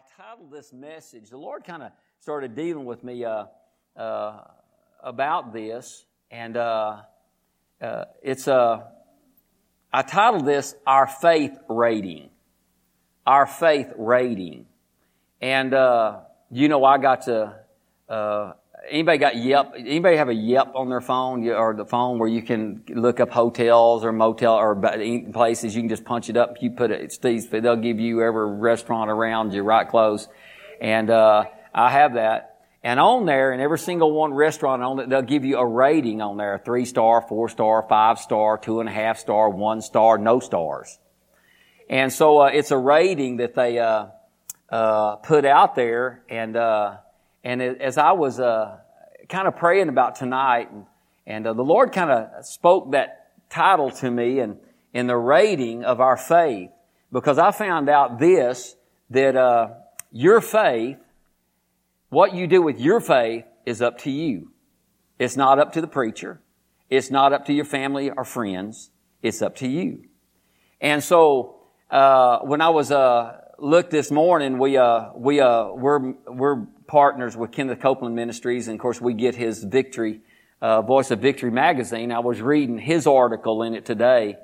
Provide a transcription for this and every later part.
I titled this message. The Lord kind of started dealing with me uh, uh, about this, and uh, uh it's a. Uh, I titled this "Our Faith Rating." Our faith rating, and uh, you know I got to. Anybody got Yelp? Anybody have a Yelp on their phone or the phone where you can look up hotels or motel or places? You can just punch it up. You put it. Steve's. They'll give you every restaurant around you right close. And uh, I have that. And on there, in every single one restaurant on it, they'll give you a rating on there: three star, four star, five star, two and a half star, one star, no stars. And so uh, it's a rating that they uh, uh put out there, and uh, and as I was uh, kind of praying about tonight, and, and uh, the Lord kind of spoke that title to me and in the rating of our faith, because I found out this that uh, your faith, what you do with your faith, is up to you. It's not up to the preacher. It's not up to your family or friends. It's up to you. And so uh, when I was uh, looked this morning, we uh, we uh, we're we're partners with Kenneth Copeland Ministries, and of course we get his Victory, uh, Voice of Victory magazine. I was reading his article in it today,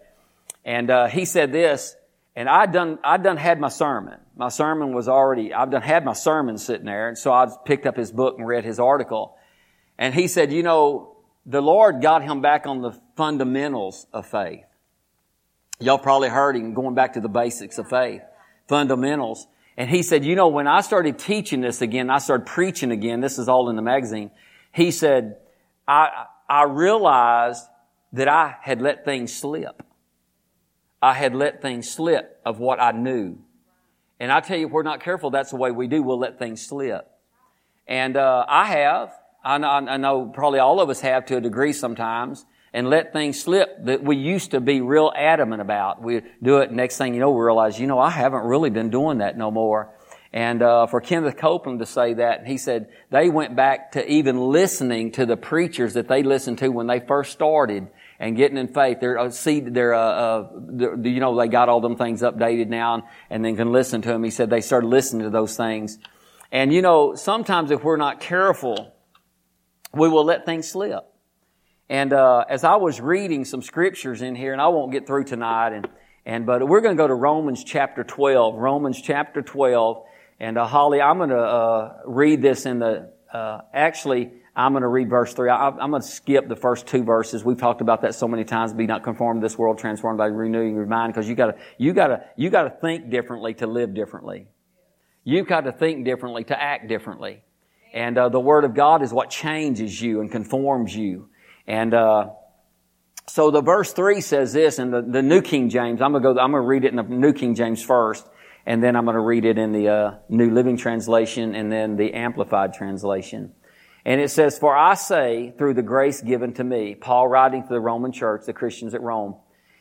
and uh, he said this, and I done I done had my sermon. My sermon was already I've done had my sermon sitting there, and so I picked up his book and read his article, and he said, you know, the Lord got him back on the fundamentals of faith. Y'all probably heard him going back to the basics of faith, fundamentals. And he said, you know, when I started teaching this again, I started preaching again, this is all in the magazine. He said, I, I realized that I had let things slip. I had let things slip of what I knew. And I tell you, if we're not careful, that's the way we do. We'll let things slip. And, uh, I have. I know, I know probably all of us have to a degree sometimes and let things slip that we used to be real adamant about. We do it, next thing you know, we realize, you know, I haven't really been doing that no more. And uh, for Kenneth Copeland to say that, he said they went back to even listening to the preachers that they listened to when they first started and getting in faith. They're uh, see they're, uh, uh, they're, you know they got all them things updated now and, and then can listen to them. He said they started listening to those things, and you know sometimes if we're not careful, we will let things slip. And uh, as I was reading some scriptures in here, and I won't get through tonight, and and but we're going to go to Romans chapter twelve. Romans chapter twelve, and uh, Holly, I'm going to uh, read this in the. Uh, actually, I'm going to read verse three. I, am going to skip the first two verses. We've talked about that so many times. Be not conformed to this world, transformed by renewing your mind, because you got to you got to you got to think differently to live differently. You've got to think differently to act differently, and uh, the Word of God is what changes you and conforms you. And uh, so the verse three says this in the, the New King James. I'm gonna go. I'm gonna read it in the New King James first, and then I'm gonna read it in the uh, New Living Translation, and then the Amplified Translation. And it says, "For I say, through the grace given to me," Paul writing to the Roman church, the Christians at Rome.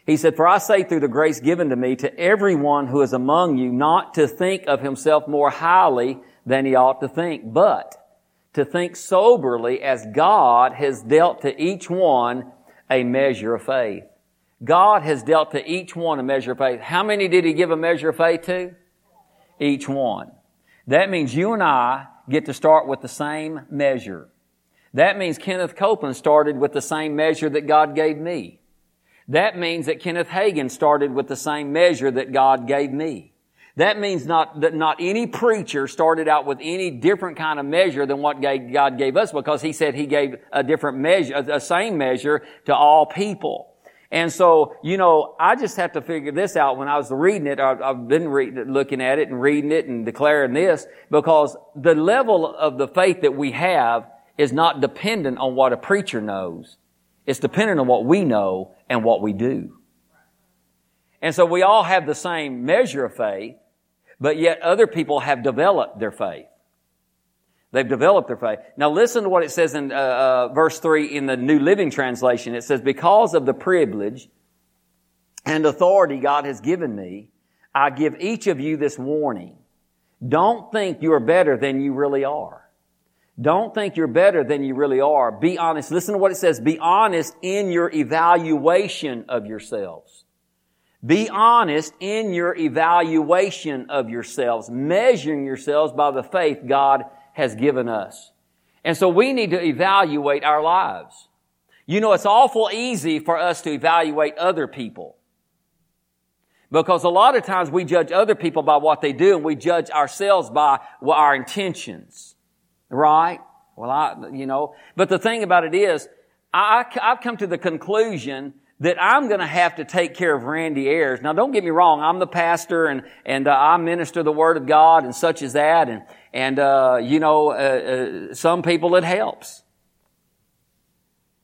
He said, For I say through the grace given to me to everyone who is among you not to think of himself more highly than he ought to think, but to think soberly as God has dealt to each one a measure of faith. God has dealt to each one a measure of faith. How many did He give a measure of faith to? Each one. That means you and I get to start with the same measure. That means Kenneth Copeland started with the same measure that God gave me. That means that Kenneth Hagin started with the same measure that God gave me. That means not that not any preacher started out with any different kind of measure than what God gave us because he said he gave a different measure, a same measure to all people. And so, you know, I just have to figure this out when I was reading it. I've been reading, looking at it and reading it and declaring this because the level of the faith that we have is not dependent on what a preacher knows. It's dependent on what we know and what we do. And so we all have the same measure of faith, but yet other people have developed their faith. They've developed their faith. Now listen to what it says in uh, uh, verse 3 in the New Living Translation. It says, because of the privilege and authority God has given me, I give each of you this warning. Don't think you're better than you really are. Don't think you're better than you really are. Be honest. Listen to what it says. Be honest in your evaluation of yourselves. Be honest in your evaluation of yourselves, measuring yourselves by the faith God has given us. And so we need to evaluate our lives. You know, it's awful easy for us to evaluate other people. Because a lot of times we judge other people by what they do and we judge ourselves by our intentions. Right? Well, I, you know, but the thing about it is, I, I've come to the conclusion that I'm going to have to take care of Randy Ayers. Now, don't get me wrong. I'm the pastor and, and uh, I minister the Word of God and such as that. And, and, uh, you know, uh, uh some people it helps.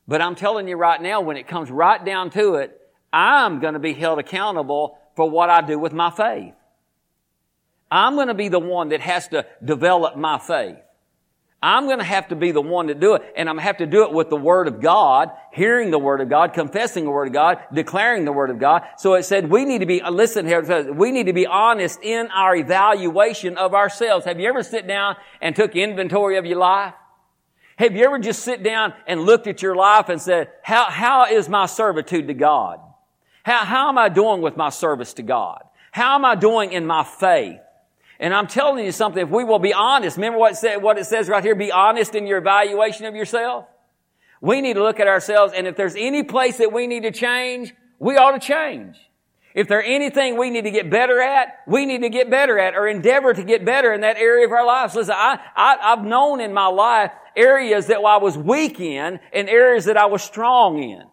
But I'm telling you right now, when it comes right down to it, I'm going to be held accountable for what I do with my faith. I'm going to be the one that has to develop my faith. I'm going to have to be the one to do it, and I'm going to have to do it with the Word of God, hearing the Word of God, confessing the Word of God, declaring the Word of God. So it said we need to be, listen here, we need to be honest in our evaluation of ourselves. Have you ever sit down and took inventory of your life? Have you ever just sit down and looked at your life and said, how, how is my servitude to God? How, how am I doing with my service to God? How am I doing in my faith? And I'm telling you something, if we will be honest, remember what it, what it says right here, be honest in your evaluation of yourself? We need to look at ourselves, and if there's any place that we need to change, we ought to change. If there's anything we need to get better at, we need to get better at or endeavor to get better in that area of our lives. Listen, I, I, I've known in my life areas that I was weak in and areas that I was strong in.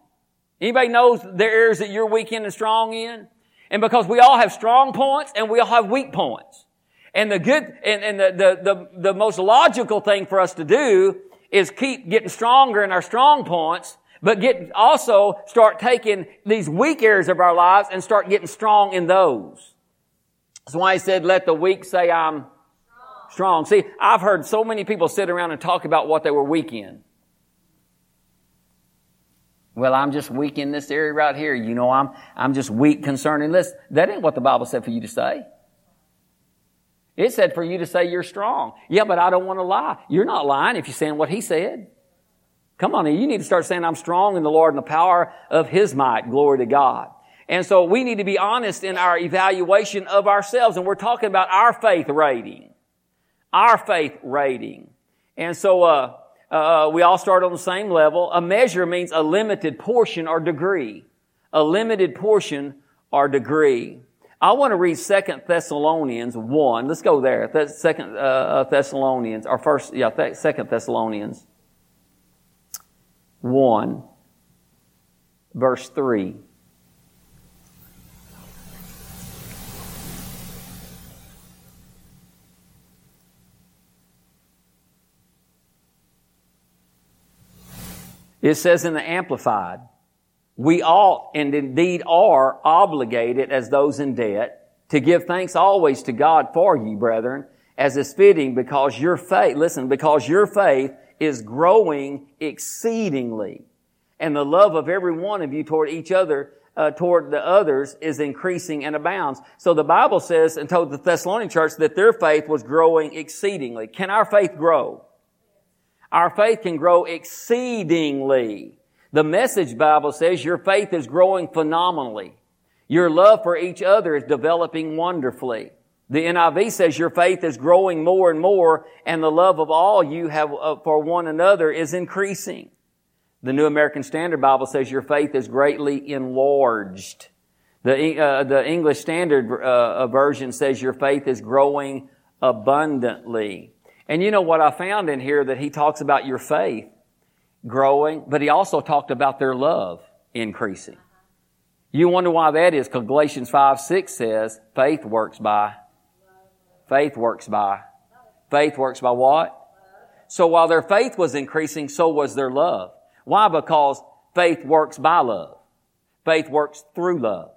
Anybody knows the areas that you're weak in and strong in? And because we all have strong points and we all have weak points. And the good, and, and the, the, the, the most logical thing for us to do is keep getting stronger in our strong points, but get, also start taking these weak areas of our lives and start getting strong in those. That's why he said, let the weak say I'm strong. See, I've heard so many people sit around and talk about what they were weak in. Well, I'm just weak in this area right here. You know, I'm, I'm just weak concerning this. That ain't what the Bible said for you to say. It said for you to say you're strong. Yeah, but I don't want to lie. You're not lying if you're saying what he said. Come on, you need to start saying I'm strong in the Lord and the power of his might. Glory to God. And so we need to be honest in our evaluation of ourselves. And we're talking about our faith rating. Our faith rating. And so, uh, uh, we all start on the same level. A measure means a limited portion or degree. A limited portion or degree. I want to read Second Thessalonians 1. Let's go there. Second uh, Thessalonians, or first, yeah, Second Thessalonians 1, verse 3. It says in the Amplified, we ought and indeed are obligated as those in debt to give thanks always to God for you, brethren, as is fitting because your faith, listen, because your faith is growing exceedingly and the love of every one of you toward each other uh, toward the others is increasing and abounds. So the Bible says and told the Thessalonian church that their faith was growing exceedingly. Can our faith grow? Our faith can grow exceedingly. The message Bible says your faith is growing phenomenally. Your love for each other is developing wonderfully. The NIV says your faith is growing more and more and the love of all you have uh, for one another is increasing. The New American Standard Bible says your faith is greatly enlarged. The, uh, the English Standard uh, Version says your faith is growing abundantly. And you know what I found in here that he talks about your faith growing, but he also talked about their love increasing. You wonder why that is because Galatians 5, 6 says faith works by, faith works by, faith works by what? So while their faith was increasing, so was their love. Why? Because faith works by love. Faith works through love.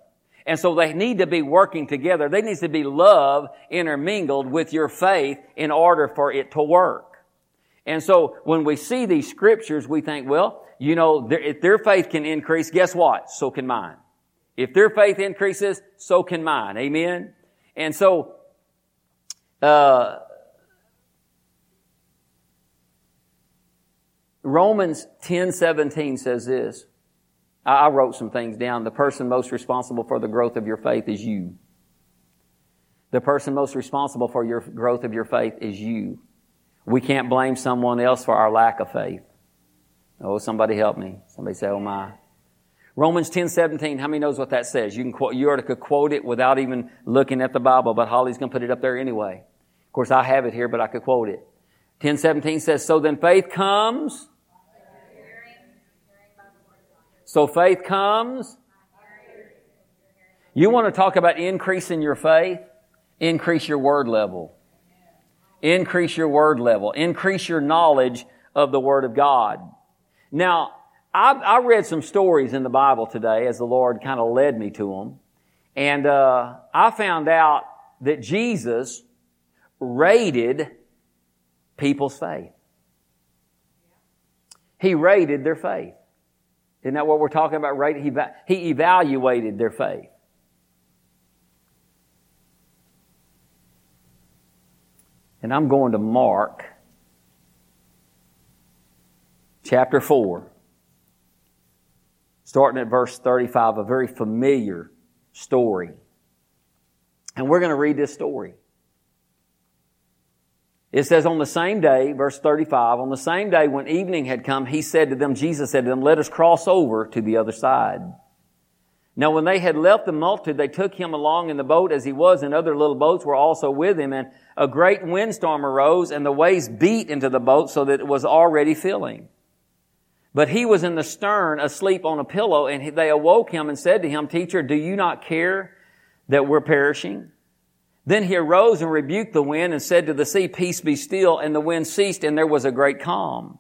And so they need to be working together. There needs to be love intermingled with your faith in order for it to work. And so when we see these scriptures, we think, well, you know, if their faith can increase, guess what? So can mine. If their faith increases, so can mine. Amen? And so, uh, Romans 10, 17 says this. I, I wrote some things down. The person most responsible for the growth of your faith is you. The person most responsible for your growth of your faith is you. We can't blame someone else for our lack of faith. Oh, somebody help me. Somebody say, oh my. Romans 10, 17, how many knows what that says? You can quote, you already could quote it without even looking at the Bible, but Holly's gonna put it up there anyway. Of course, I have it here, but I could quote it. 10, 17 says, so then faith comes. So faith comes. You want to talk about increasing your faith? Increase your word level. Increase your word level. Increase your knowledge of the Word of God. Now, I, I read some stories in the Bible today as the Lord kind of led me to them. And uh, I found out that Jesus rated people's faith. He rated their faith. Isn't that what we're talking about? He evaluated their faith. And I'm going to Mark chapter 4, starting at verse 35, a very familiar story. And we're going to read this story. It says, on the same day, verse 35, on the same day when evening had come, he said to them, Jesus said to them, let us cross over to the other side. Now when they had left the multitude, they took him along in the boat as he was, and other little boats were also with him, and a great windstorm arose, and the waves beat into the boat so that it was already filling. But he was in the stern, asleep on a pillow, and they awoke him and said to him, Teacher, do you not care that we're perishing? Then he arose and rebuked the wind and said to the sea, Peace be still. And the wind ceased and there was a great calm.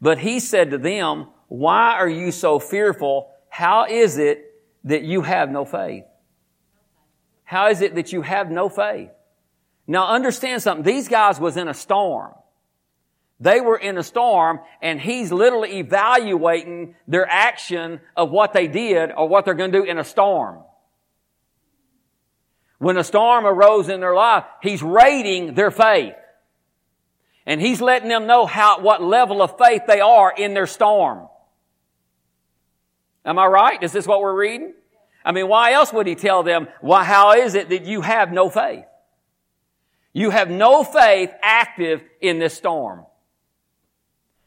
But he said to them, Why are you so fearful? How is it that you have no faith? How is it that you have no faith? Now understand something. These guys was in a storm. They were in a storm and he's literally evaluating their action of what they did or what they're going to do in a storm. When a storm arose in their life, he's rating their faith. And he's letting them know how, what level of faith they are in their storm. Am I right? Is this what we're reading? I mean, why else would he tell them, why, how is it that you have no faith? You have no faith active in this storm.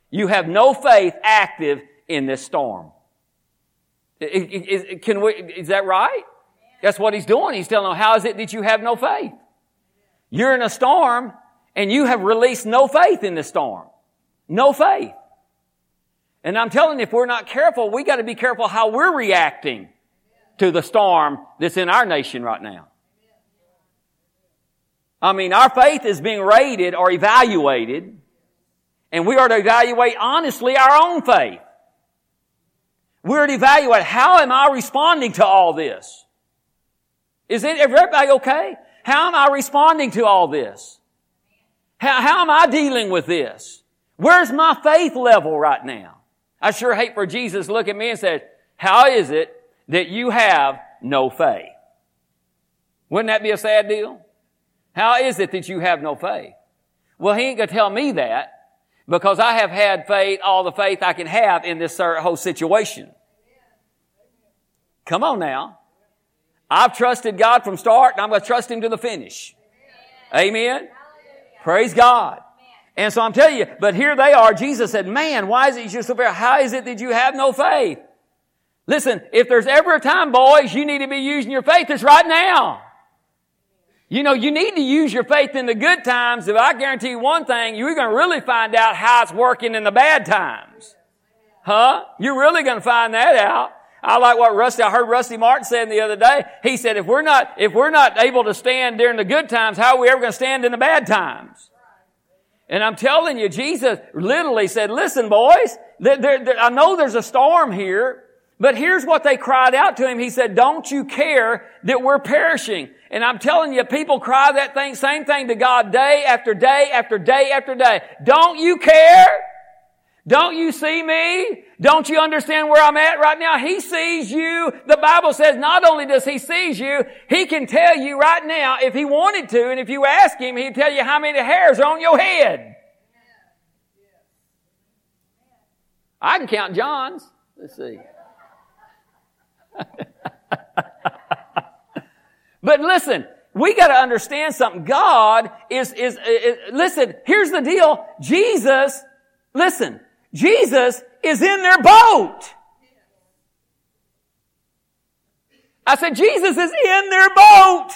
You have no faith active in this storm. Can we, is that right? That's what he's doing. He's telling them, how is it that you have no faith? You're in a storm and you have released no faith in the storm. No faith. And I'm telling you, if we're not careful, we got to be careful how we're reacting to the storm that's in our nation right now. I mean, our faith is being rated or evaluated, and we are to evaluate honestly our own faith. We're to evaluate how am I responding to all this? Is it, everybody okay? How am I responding to all this? How, how am I dealing with this? Where's my faith level right now? I sure hate for Jesus to look at me and say, how is it that you have no faith? Wouldn't that be a sad deal? How is it that you have no faith? Well, he ain't gonna tell me that because I have had faith, all the faith I can have in this whole situation. Come on now. I've trusted God from start and I'm going to trust Him to the finish. Amen. Amen. Praise God. And so I'm telling you, but here they are. Jesus said, man, why is it you're so fair? How is it that you have no faith? Listen, if there's ever a time, boys, you need to be using your faith, it's right now. You know, you need to use your faith in the good times. If I guarantee you one thing, you're going to really find out how it's working in the bad times. Huh? You're really going to find that out. I like what Rusty, I heard Rusty Martin saying the other day. He said, if we're not, if we're not able to stand during the good times, how are we ever going to stand in the bad times? And I'm telling you, Jesus literally said, listen, boys, there, there, I know there's a storm here, but here's what they cried out to him. He said, don't you care that we're perishing? And I'm telling you, people cry that thing, same thing to God day after day after day after day. Don't you care? Don't you see me? Don't you understand where I'm at right now? He sees you. The Bible says not only does He sees you, He can tell you right now if He wanted to, and if you ask Him, He'd tell you how many hairs are on your head. I can count John's. Let's see. but listen, we got to understand something. God is, is, is, listen, here's the deal. Jesus, listen, Jesus is in their boat. I said, Jesus is in their boat.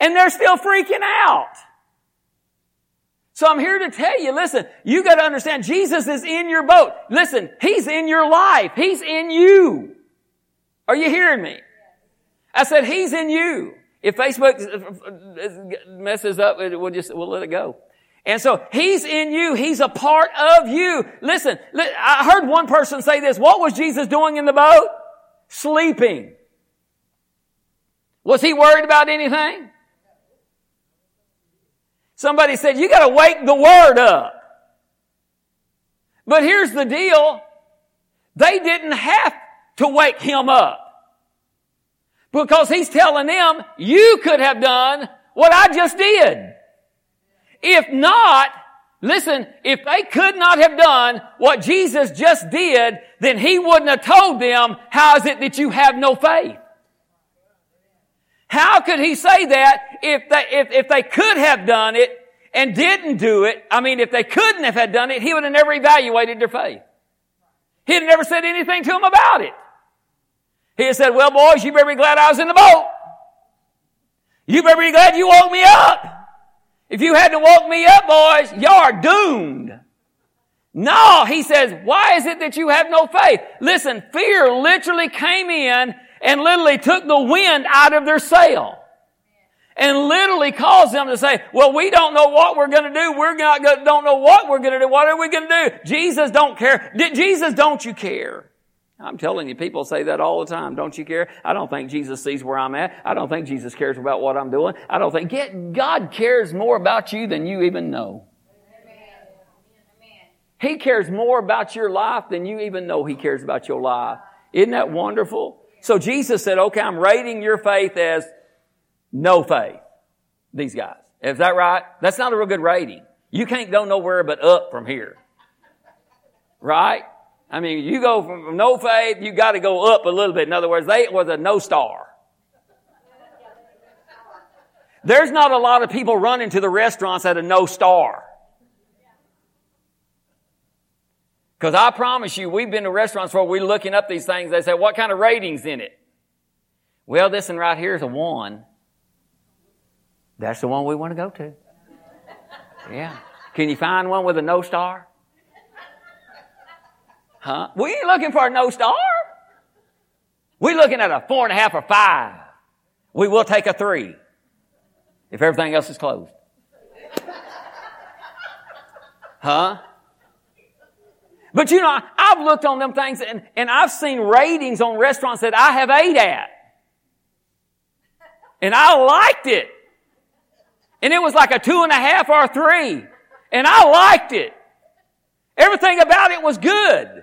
And they're still freaking out. So I'm here to tell you, listen, you gotta understand, Jesus is in your boat. Listen, He's in your life. He's in you. Are you hearing me? I said, He's in you. If Facebook messes up, we'll just, we'll let it go. And so He's in you. He's a part of you. Listen, I heard one person say this. What was Jesus doing in the boat? Sleeping. Was He worried about anything? Somebody said, you gotta wake the Word up. But here's the deal. They didn't have to wake Him up. Because He's telling them, you could have done what I just did. If not, listen, if they could not have done what Jesus just did, then He wouldn't have told them, how is it that you have no faith? How could he say that if they, if, if they could have done it and didn't do it? I mean, if they couldn't have had done it, he would have never evaluated their faith. He'd never said anything to them about it. He had said, well, boys, you better be glad I was in the boat. You better be glad you woke me up. If you hadn't woke me up, boys, you're doomed. No, he says, why is it that you have no faith? Listen, fear literally came in and literally took the wind out of their sail. And literally caused them to say, well, we don't know what we're to do. We're not gonna, don't know what we're to do. What are we to do? Jesus don't care. Jesus, don't you care? I'm telling you, people say that all the time. Don't you care? I don't think Jesus sees where I'm at. I don't think Jesus cares about what I'm doing. I don't think get, God cares more about you than you even know. He cares more about your life than you even know He cares about your life. Isn't that wonderful? So Jesus said, okay, I'm rating your faith as no faith. These guys. Is that right? That's not a real good rating. You can't go nowhere but up from here. Right? I mean, you go from no faith, you got to go up a little bit. In other words, they was a no star. There's not a lot of people running to the restaurants at a no star. Because I promise you, we've been to restaurants where we're looking up these things. They say, what kind of ratings in it? Well, this one right here is a one. That's the one we want to go to. Yeah. Can you find one with a no star? Huh? We ain't looking for a no star. We're looking at a four and a half or five. We will take a three if everything else is closed. Huh? But you know, I've looked on them things and, and I've seen ratings on restaurants that I have ate at. And I liked it. And it was like a two and a half or three. And I liked it. Everything about it was good.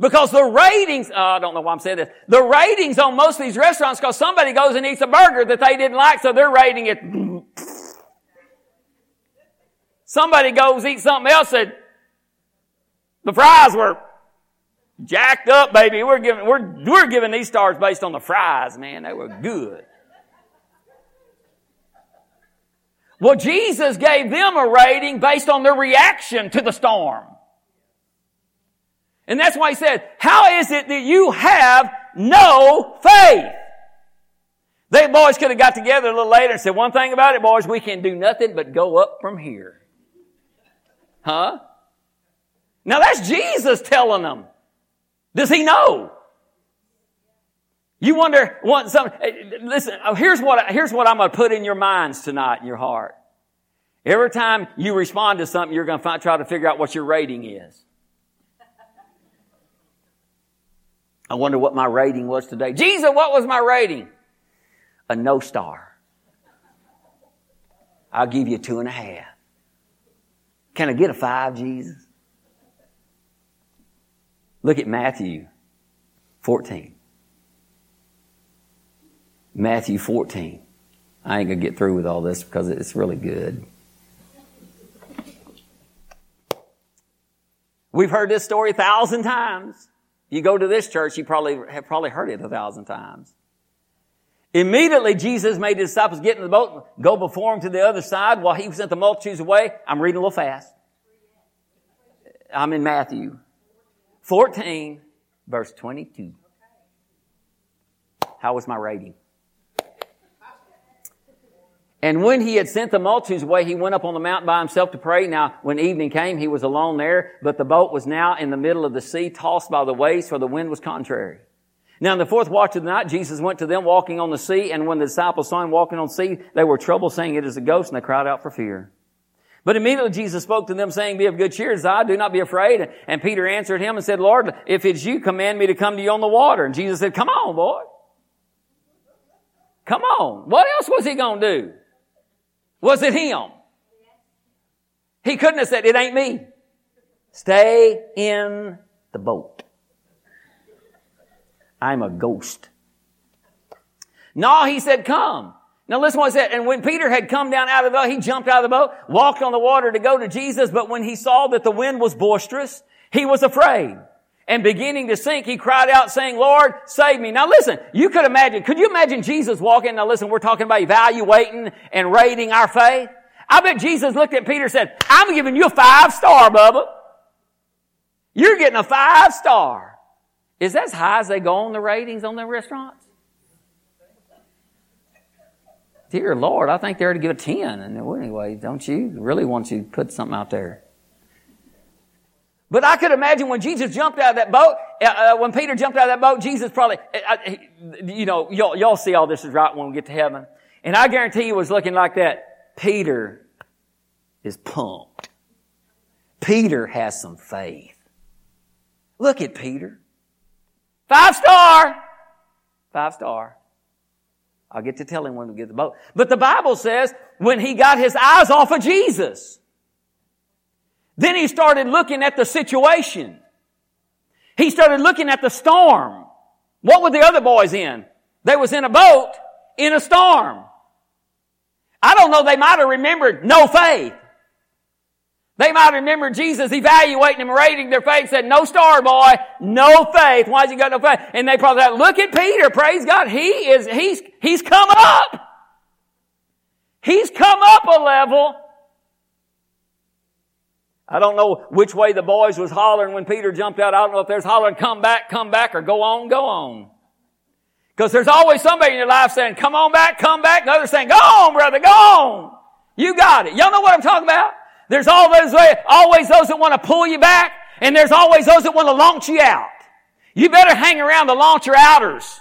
Because the ratings, oh, I don't know why I'm saying this, the ratings on most of these restaurants, because somebody goes and eats a burger that they didn't like, so they're rating it. Somebody goes eat something else and the fries were jacked up, baby. We're giving, we're, we're giving these stars based on the fries, man. They were good. Well, Jesus gave them a rating based on their reaction to the storm. And that's why he said, how is it that you have no faith? They boys could have got together a little later and said, one thing about it, boys, we can do nothing but go up from here. Huh? Now that's Jesus telling them. Does he know? You wonder what some, eh, listen, oh, here's what, here's what I'm going to put in your minds tonight in your heart. Every time you respond to something, you're going to try to figure out what your rating is. I wonder what my rating was today. Jesus, what was my rating? A no star. I'll give you two and a half. Can I get a five, Jesus? Look at Matthew 14. Matthew 14. I ain't going to get through with all this because it's really good. We've heard this story a thousand times. You go to this church, you probably have probably heard it a thousand times. Immediately, Jesus made his disciples get in the boat, go before him to the other side while he sent the multitudes away. I'm reading a little fast. I'm in Matthew 14, verse 22. How was my rating? And when he had sent the multitudes away, he went up on the mountain by himself to pray. Now, when evening came, he was alone there, but the boat was now in the middle of the sea, tossed by the waves, for the wind was contrary. Now, in the fourth watch of the night, Jesus went to them walking on the sea, and when the disciples saw him walking on the sea, they were troubled, saying, It is a ghost, and they cried out for fear. But immediately Jesus spoke to them, saying, Be of good cheer, I do not be afraid. And Peter answered him and said, Lord, if it's you, command me to come to you on the water. And Jesus said, Come on, boy. Come on. What else was he going to do? Was it him? He couldn't have said, it ain't me. Stay in the boat. I'm a ghost. No, he said, come. Now listen what he said. And when Peter had come down out of the boat, he jumped out of the boat, walked on the water to go to Jesus, but when he saw that the wind was boisterous, he was afraid. And beginning to sink, he cried out saying, Lord, save me. Now listen, you could imagine, could you imagine Jesus walking? Now listen, we're talking about evaluating and rating our faith. I bet Jesus looked at Peter and said, I'm giving you a five star, Bubba. You're getting a five star. Is that as high as they go on the ratings on their restaurants? Dear Lord, I think they're to give a 10. And anyway, don't you really want to put something out there? But I could imagine when Jesus jumped out of that boat, uh, uh when Peter jumped out of that boat, Jesus probably, uh, uh you know, y'all, y'all see all this is right when we get to heaven. And I guarantee you was looking like that. Peter is pumped. Peter has some faith. Look at Peter. Five star. Five star. I'll get to tell him when we get the boat. But the Bible says when he got his eyes off of Jesus, then he started looking at the situation. He started looking at the storm. What were the other boys in? They was in a boat in a storm. I don't know, they might have remembered no faith. They might remember Jesus evaluating them, rating their faith, said, no star boy, no faith. Why's he got no faith? And they probably thought, look at Peter, praise God. He is, he's, he's come up. He's come up a level. I don't know which way the boys was hollering when Peter jumped out. I don't know if there's hollering, come back, come back, or go on, go on. Because there's always somebody in your life saying, come on back, come back. And others saying, go on, brother, go on. You got it. Y'all know what I'm talking about? There's always, always those that want to pull you back, and there's always those that want to launch you out. You better hang around the launcher outers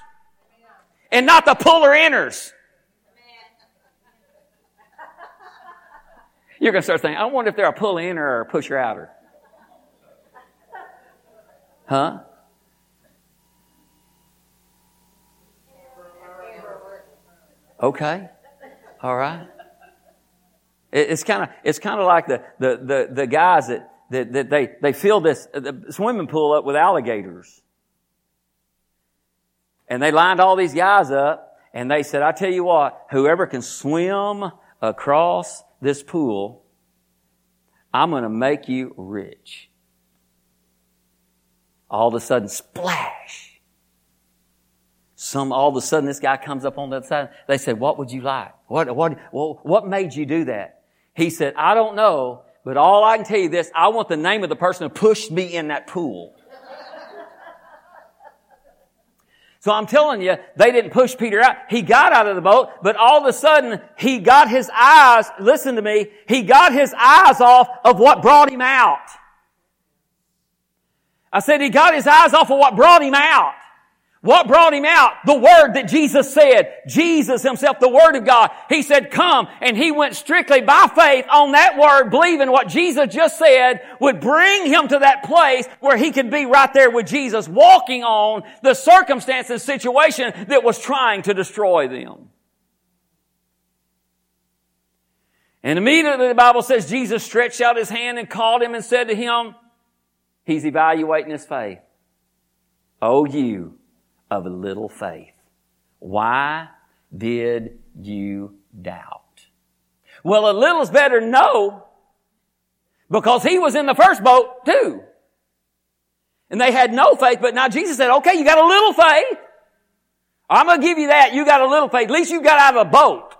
and not the puller inners. You're going to start thinking, I wonder if they're a pull in or a pusher outer. Huh? Okay. All right. It's kind of, it's kind of like the, the, the, the guys that, that, that they, they fill this swimming pool up with alligators. And they lined all these guys up and they said, I tell you what, whoever can swim across this pool, I'm going to make you rich. All of a sudden, splash. Some, all of a sudden, this guy comes up on the other side. They said, what would you like? What, what, well, what made you do that? He said, I don't know, but all I can tell you this, I want the name of the person who pushed me in that pool. So I'm telling you, they didn't push Peter out. He got out of the boat, but all of a sudden, he got his eyes, listen to me, he got his eyes off of what brought him out. I said he got his eyes off of what brought him out. What brought him out? The word that Jesus said. Jesus himself, the word of God. He said, come. And he went strictly by faith on that word, believing what Jesus just said would bring him to that place where he could be right there with Jesus, walking on the circumstance and situation that was trying to destroy them. And immediately the Bible says Jesus stretched out his hand and called him and said to him, he's evaluating his faith. Oh, you of a little faith. Why did you doubt? Well, a little's better than no, because he was in the first boat too. And they had no faith, but now Jesus said, okay, you got a little faith. I'm going to give you that. You got a little faith. At least you got out of a boat.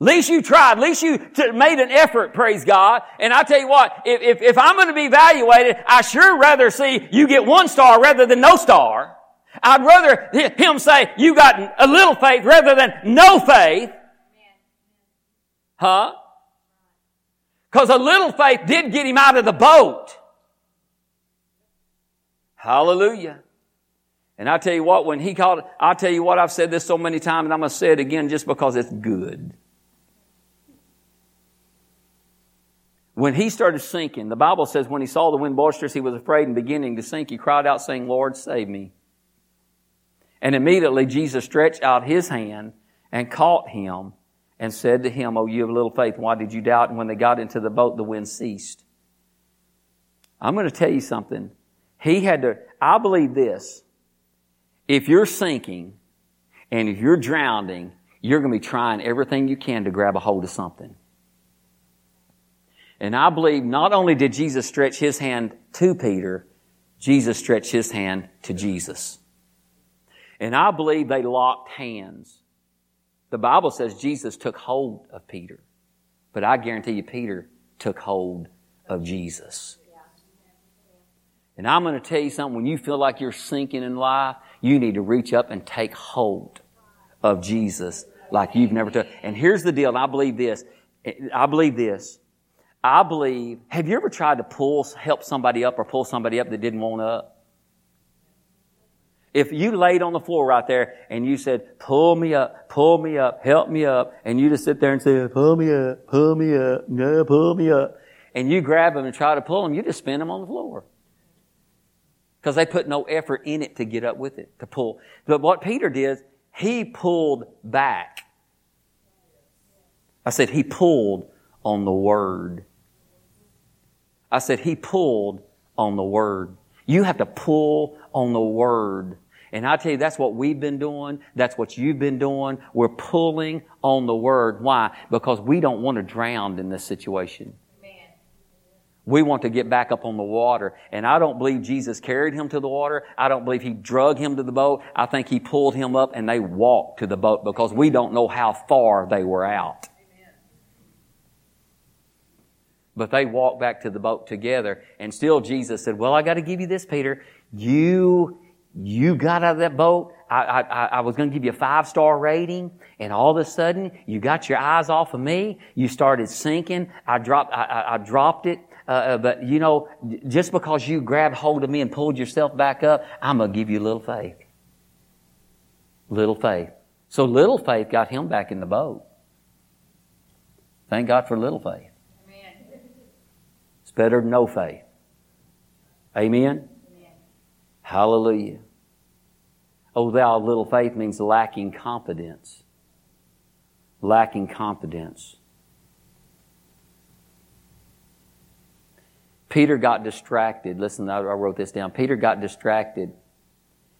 At least you tried. At least you t- made an effort, praise God. And I tell you what, if, if, if I'm going to be evaluated, I sure rather see you get one star rather than no star. I'd rather him say, you got a little faith rather than no faith. Huh? Because a little faith did get him out of the boat. Hallelujah. And I tell you what, when he called, I tell you what, I've said this so many times and I'm going to say it again just because it's good. When he started sinking, the Bible says when he saw the wind boisterous, he was afraid and beginning to sink. He cried out saying, Lord, save me. And immediately Jesus stretched out his hand and caught him and said to him, Oh, you have little faith, why did you doubt? And when they got into the boat, the wind ceased. I'm going to tell you something. He had to, I believe this. If you're sinking and if you're drowning, you're going to be trying everything you can to grab a hold of something. And I believe not only did Jesus stretch his hand to Peter, Jesus stretched his hand to Jesus. And I believe they locked hands. The Bible says Jesus took hold of Peter. But I guarantee you, Peter took hold of Jesus. And I'm going to tell you something. When you feel like you're sinking in life, you need to reach up and take hold of Jesus like you've never took. And here's the deal. I believe this. I believe this. I believe, have you ever tried to pull, help somebody up or pull somebody up that didn't want up? If you laid on the floor right there and you said, pull me up, pull me up, help me up, and you just sit there and say, pull me up, pull me up, no, pull me up, and you grab them and try to pull them, you just spin them on the floor. Because they put no effort in it to get up with it, to pull. But what Peter did, he pulled back. I said, he pulled on the word. I said, he pulled on the word. You have to pull on the word. And I tell you, that's what we've been doing. That's what you've been doing. We're pulling on the word. Why? Because we don't want to drown in this situation. We want to get back up on the water. And I don't believe Jesus carried him to the water. I don't believe he drug him to the boat. I think he pulled him up and they walked to the boat because we don't know how far they were out. But they walked back to the boat together and still Jesus said, well, I got to give you this, Peter. You, you got out of that boat. I, I, I was going to give you a five star rating and all of a sudden you got your eyes off of me. You started sinking. I dropped, I, I, I dropped it. Uh, uh but you know, just because you grabbed hold of me and pulled yourself back up, I'm going to give you a little faith. Little faith. So little faith got him back in the boat. Thank God for little faith. Amen. Better than no faith. Amen? Hallelujah. Oh, thou little faith means lacking confidence. Lacking confidence. Peter got distracted. Listen, I wrote this down. Peter got distracted.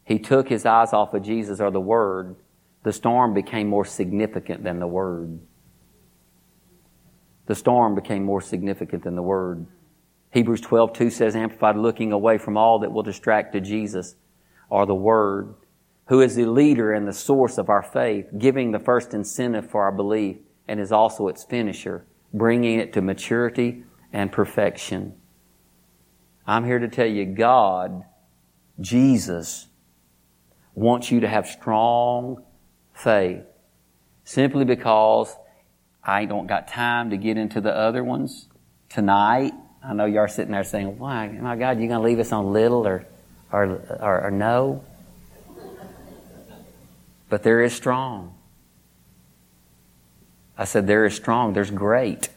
He took his eyes off of Jesus or the Word. The storm became more significant than the Word. The storm became more significant than the Word. Hebrews 12, 2 says, Amplified, looking away from all that will distract to Jesus or the Word, who is the leader and the source of our faith, giving the first incentive for our belief and is also its finisher, bringing it to maturity and perfection. I'm here to tell you, God, Jesus, wants you to have strong faith simply because I don't got time to get into the other ones tonight. I know you are sitting there saying, "Why, my God, you're going to leave us on little or, or, or, or no?" But there is strong. I said there is strong. There's great,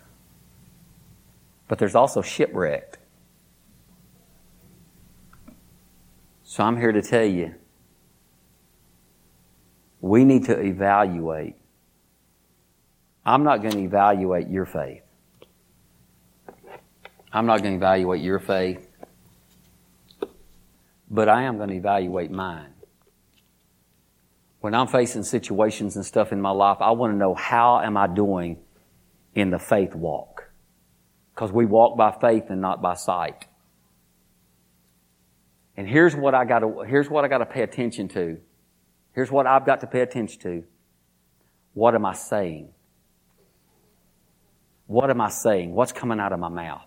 but there's also shipwrecked. So I'm here to tell you, we need to evaluate. I'm not going to evaluate your faith. I'm not going to evaluate your faith, but I am going to evaluate mine. When I'm facing situations and stuff in my life, I want to know how am I doing in the faith walk? Because we walk by faith and not by sight. And here's what I got to, here's what I got to pay attention to. Here's what I've got to pay attention to. What am I saying? What am I saying? What's coming out of my mouth?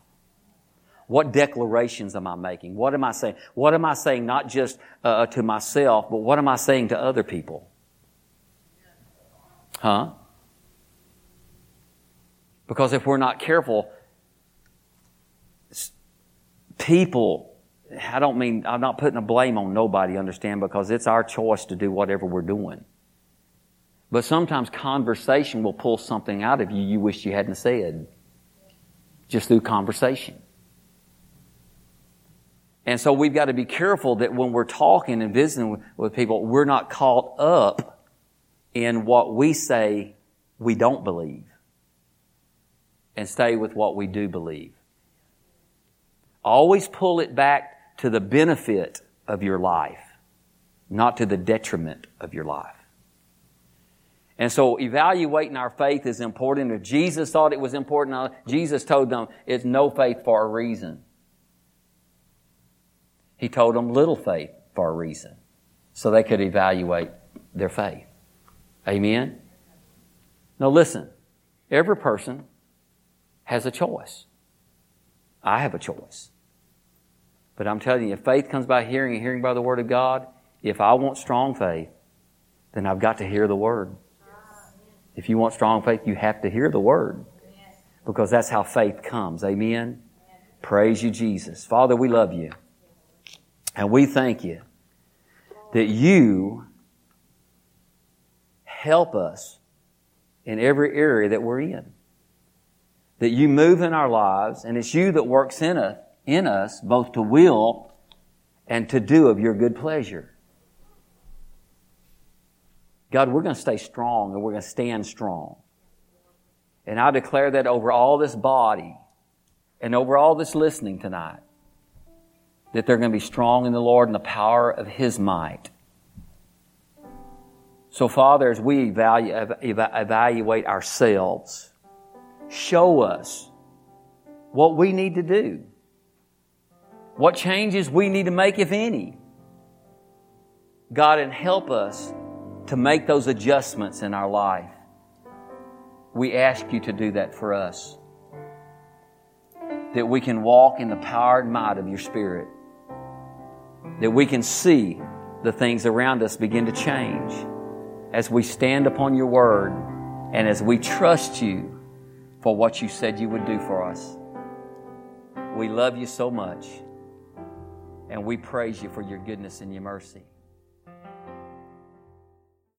What declarations am I making? What am I saying? What am I saying not just uh, to myself, but what am I saying to other people? Huh? Because if we're not careful, people, I don't mean, I'm not putting a blame on nobody, understand, because it's our choice to do whatever we're doing. But sometimes conversation will pull something out of you you wish you hadn't said. Just through conversation. And so we've got to be careful that when we're talking and visiting with people, we're not caught up in what we say we don't believe and stay with what we do believe. Always pull it back to the benefit of your life, not to the detriment of your life. And so evaluating our faith is important. If Jesus thought it was important, uh, Jesus told them it's no faith for a reason. He told them little faith for a reason. So they could evaluate their faith. Amen? Now listen, every person has a choice. I have a choice. But I'm telling you, if faith comes by hearing and hearing by the Word of God, if I want strong faith, then I've got to hear the Word. If you want strong faith, you have to hear the Word. Because that's how faith comes. Amen? Praise you, Jesus. Father, we love you. And we thank you that you help us in every area that we're in that you move in our lives, and it's you that works in us, in us both to will and to do of your good pleasure. God, we're going to stay strong and we're going to stand strong. And I declare that over all this body and over all this listening tonight, that they're going to be strong in the Lord and the power of His might. So, Father, as we evaluate ourselves, show us what we need to do, what changes we need to make, if any. God, and help us to make those adjustments in our life. We ask you to do that for us. That we can walk in the power and might of your Spirit. That we can see the things around us begin to change as we stand upon your word and as we trust you for what you said you would do for us. We love you so much, and we praise you for your goodness and your mercy.